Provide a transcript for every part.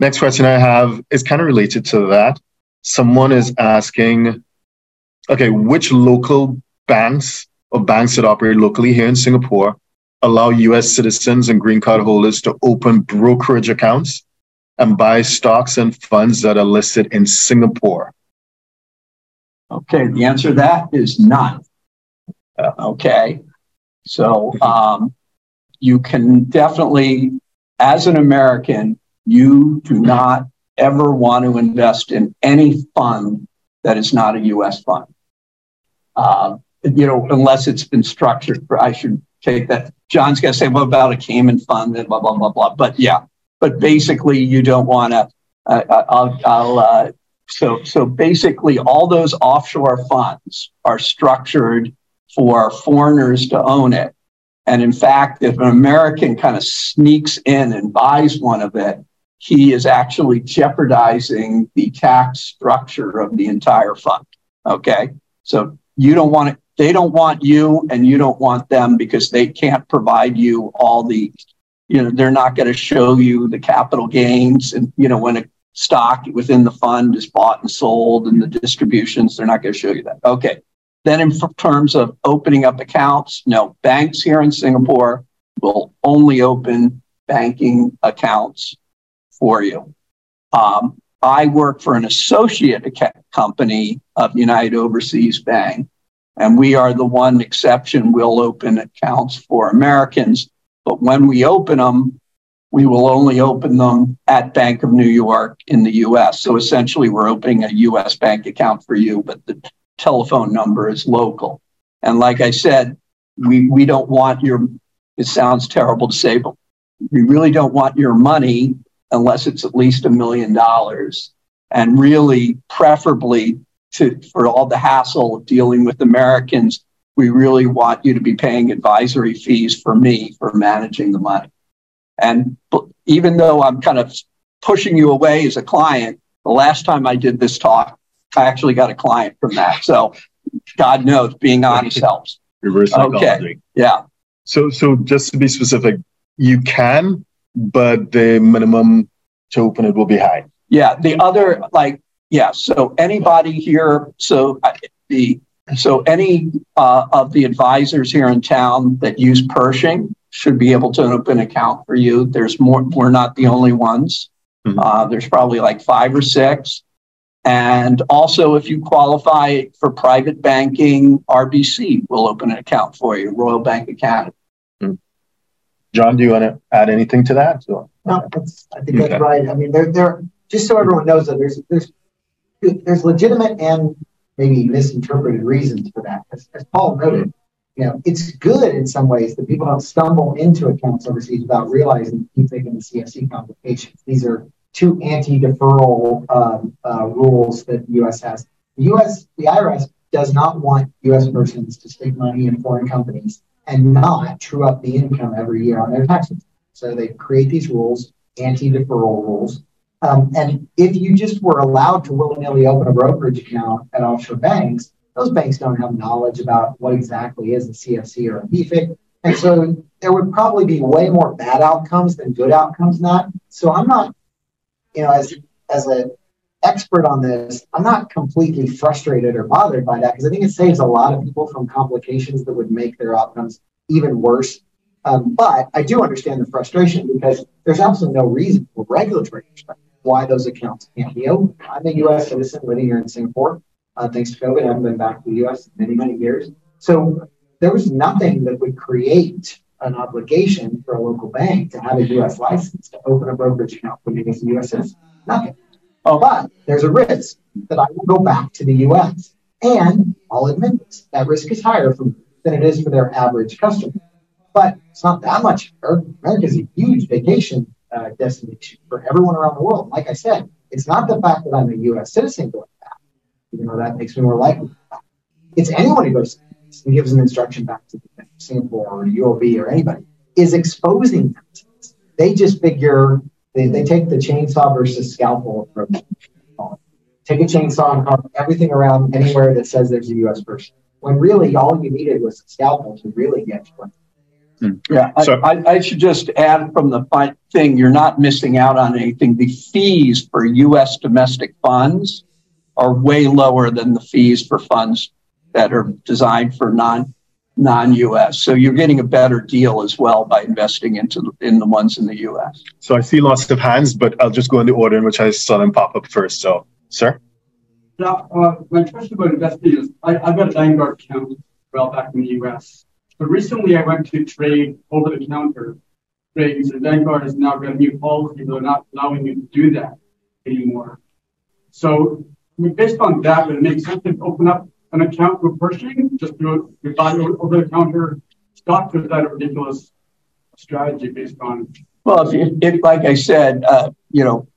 Next question I have is kind of related to that. Someone is asking, okay, which local banks or banks that operate locally here in Singapore allow US citizens and green card holders to open brokerage accounts and buy stocks and funds that are listed in Singapore? Okay, the answer to that is none. Okay, so um, you can definitely, as an American, you do not ever want to invest in any fund that is not a U.S. fund. Uh, you know, unless it's been structured. For, I should take that. John's going to say, "What about a Cayman fund?" And blah blah blah blah. But yeah, but basically, you don't want to. Uh, uh, I'll, I'll uh, so so basically, all those offshore funds are structured for foreigners to own it. And in fact, if an American kind of sneaks in and buys one of it, he is actually jeopardizing the tax structure of the entire fund. Okay. So you don't want it, they don't want you and you don't want them because they can't provide you all the, you know, they're not going to show you the capital gains. And, you know, when a stock within the fund is bought and sold and the distributions, they're not going to show you that. Okay. Then, in terms of opening up accounts, no, banks here in Singapore will only open banking accounts for you. Um, I work for an associate company of United Overseas Bank, and we are the one exception. We'll open accounts for Americans, but when we open them, we will only open them at Bank of New York in the US. So essentially, we're opening a US bank account for you, but the telephone number is local. And like I said, we, we don't want your, it sounds terrible to say, but we really don't want your money unless it's at least a million dollars. And really, preferably to, for all the hassle of dealing with Americans, we really want you to be paying advisory fees for me for managing the money. And even though I'm kind of pushing you away as a client, the last time I did this talk, I actually got a client from that. So God knows being honest helps. Reverse psychology. Okay. Yeah. So, so just to be specific, you can, but the minimum to open it will be high. Yeah. The other, like, yeah. So anybody here, so uh, the so any uh, of the advisors here in town that use Pershing should be able to open an account for you. There's more. We're not the only ones. Mm-hmm. Uh, there's probably like five or six. And also, if you qualify for private banking, RBC will open an account for you, Royal Bank of Canada. Hmm. John, do you want to add anything to that? No, I think that's right. I mean, there, there. Just so everyone knows that there's there's there's legitimate and maybe misinterpreted reasons for that. As, as Paul noted, you know, it's good in some ways that people don't stumble into accounts overseas without realizing keep taking the CFC complications. These are two anti-deferral um, uh, rules that the U.S. has. The U.S. the IRS does not want U.S. persons to stick money in foreign companies and not true up the income every year on their taxes. So they create these rules, anti-deferral rules. Um, and if you just were allowed to willy-nilly open a brokerage account at offshore banks, those banks don't have knowledge about what exactly is a CFC or a PFIC. And so there would probably be way more bad outcomes than good outcomes Not So I'm not you know, as as an expert on this, I'm not completely frustrated or bothered by that because I think it saves a lot of people from complications that would make their outcomes even worse. Um, but I do understand the frustration because there's absolutely no reason for regulatory why those accounts can't be open. I'm a U.S. citizen living here in Singapore. Uh, thanks to COVID, I haven't been back to the U.S. in many, many years. So there was nothing that would create an obligation for a local bank to have a U.S. license to open a brokerage account for me as a U.S. citizen. Nothing. Oh, but there's a risk that I will go back to the U.S. And I'll admit this, that risk is higher for, than it is for their average customer. But it's not that much. America is a huge vacation uh, destination for everyone around the world. Like I said, it's not the fact that I'm a U.S. citizen going back, even though that makes me more likely. It's anyone who goes and gives an instruction back to Singapore or UOB or anybody, is exposing them. They just figure they, they take the chainsaw versus scalpel approach. Take a chainsaw and carve everything around anywhere that says there's a U.S. person. When really all you needed was a scalpel to really get you. Mm. Yeah, so, I, I, should just add from the thing, you're not missing out on anything. The fees for U.S. domestic funds are way lower than the fees for funds that are designed for non non-U.S. So you're getting a better deal as well by investing into in the ones in the U.S. So I see lots of hands, but I'll just go in the order in which I saw them pop up first. So, sir. Yeah, uh, my question about investing is I, have got a Vanguard account well back in the U.S. But recently I went to trade over the counter trades, and Vanguard has now got a new policy. They're not allowing you to do that anymore. So based on that, would it make sense to open up an account for Pershing, just do it, buy over the counter stock, is that a ridiculous strategy based on? Well, if, if like I said, uh, you know,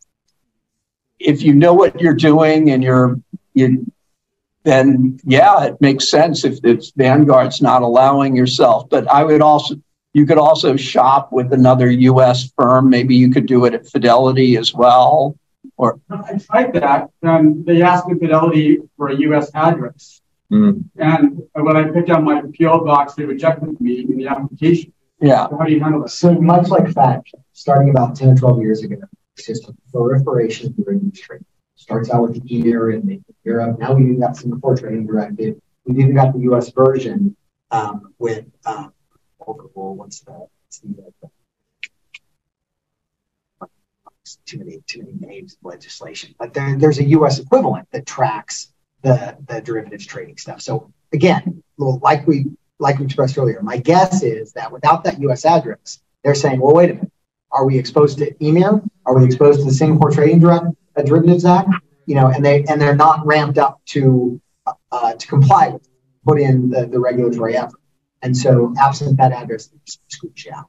if you know what you're doing and you're, you, then yeah, it makes sense if it's Vanguard's not allowing yourself. But I would also, you could also shop with another U.S. firm. Maybe you could do it at Fidelity as well. Or I tried that, and they asked me Fidelity for a U.S. address. Mm. And when I picked up my PO box, they rejected me in the application. Yeah. So how do you handle that? So much like fact, starting about 10 or 12 years ago, it's just a proliferation of the industry. Starts out with the EMIR in Europe. Now we even got Singapore Trading Directive. We've even got the US version um, with um, multiple, what's the, what's the uh, too many too many names of legislation. But there, there's a U.S. equivalent that tracks the, the derivatives trading stuff. So again, like we like we expressed earlier, my guess is that without that U.S. address, they're saying, well, wait a minute, are we exposed to EMIR? Are we exposed to the Singapore Trading Direct, uh, Derivatives Act? You know, and they and they're not ramped up to uh, to comply with, put in the, the regulatory effort. And so, absent that address, they just scooch out.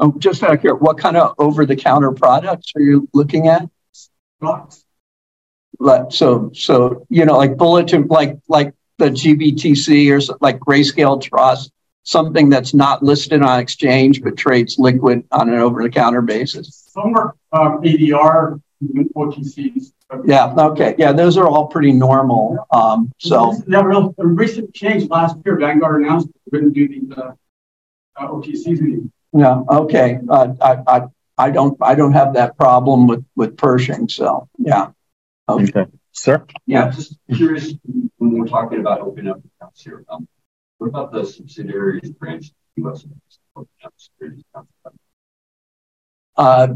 Um, just out of here, what kind of over-the-counter products are you looking at? Stocks so so you know like bulletin like like the GBTC or like Grayscale Trust, something that's not listed on exchange but trades liquid on an over-the-counter basis. Some are um, ADR OTCs. Yeah. Okay. Yeah, those are all pretty normal. Um, so yeah, real a recent change last year. Vanguard announced we wouldn't do these uh, uh, OTCs anymore. Yeah. Okay. Uh, I, I I don't I don't have that problem with with Pershing. So yeah. Okay. Sir? Yeah, just curious when we're talking about opening up accounts here. Um, what about the subsidiaries branch U.S. Uh,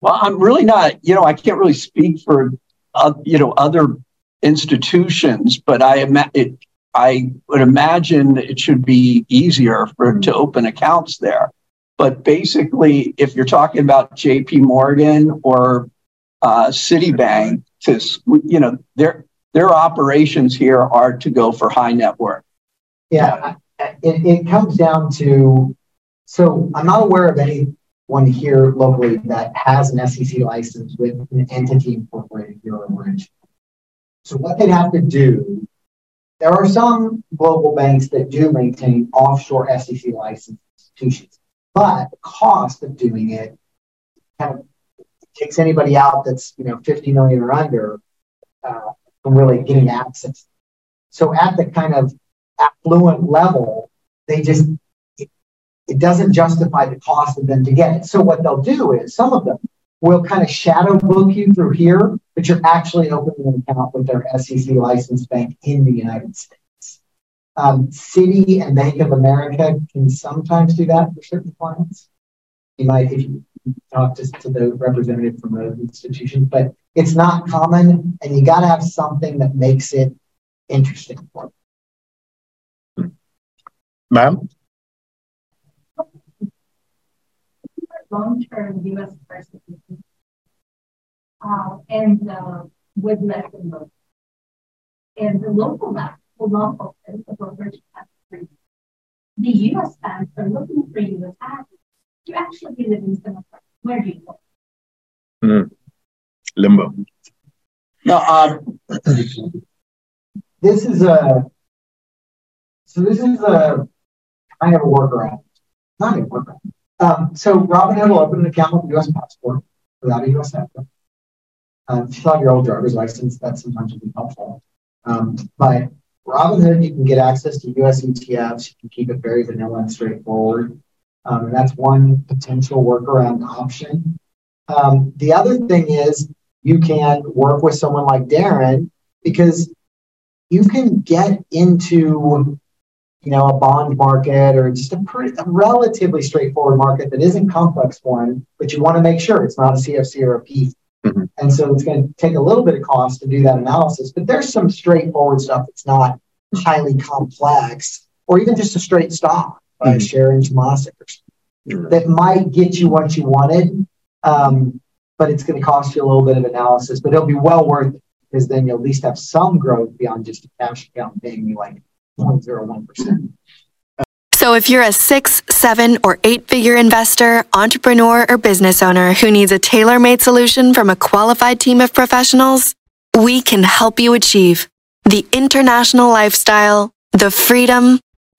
well, I'm really not, you know, I can't really speak for, uh, you know, other institutions, but I am, it, I would imagine it should be easier for to open accounts there. But basically, if you're talking about J.P. Morgan or uh, Citibank to, you know, their their operations here are to go for high net worth. Yeah, it, it comes down to. So I'm not aware of anyone here locally that has an SEC license with an entity incorporated here in Orange. So what they'd have to do. There are some global banks that do maintain offshore SEC licensed institutions, but the cost of doing it kind of takes anybody out that's you know 50 million or under uh, from really getting access. So at the kind of affluent level, they just it, it doesn't justify the cost of them to get it. So what they'll do is some of them will kind of shadow book you through here, but you're actually opening an account with their SEC licensed bank in the United States. Um, and Bank of America can sometimes do that for certain clients. You might, if you talk to, to the representative from those institutions, but it's not common, and you got to have something that makes it interesting for them. Ma'am? Long-term U.S. persecution uh, and uh, with Luxembourg. And the local bank will not open the brokerage The U.S. banks are looking for U.S. assets you actually live in Singapore. Where do you go? Mm. Limbo. No, um, this is a so this is a kind of a workaround. Not a workaround. Um, so Robinhood will open an account with a U.S. passport without a U.S. passport. Um, if you have your old driver's license, that sometimes would be helpful. Um, but Robinhood, you can get access to US ETFs. You can keep it very vanilla and straightforward. Um, and that's one potential workaround option. Um, the other thing is you can work with someone like Derren because you can get into you know a bond market or just a pretty a relatively straightforward market that isn't complex one, but you want to make sure it's not a CFC or a P. Mm-hmm. And so it's going to take a little bit of cost to do that analysis, but there's some straightforward stuff that's not highly complex, or even just a straight stock by mm-hmm. Sharon Tomasic that might get you what you wanted, um, but it's going to cost you a little bit of analysis. But it'll be well worth it because then you'll at least have some growth beyond just a cash account paying you like 0.01%. So if you're a six, seven, or eight figure investor, entrepreneur, or business owner who needs a tailor made solution from a qualified team of professionals, we can help you achieve the international lifestyle, the freedom,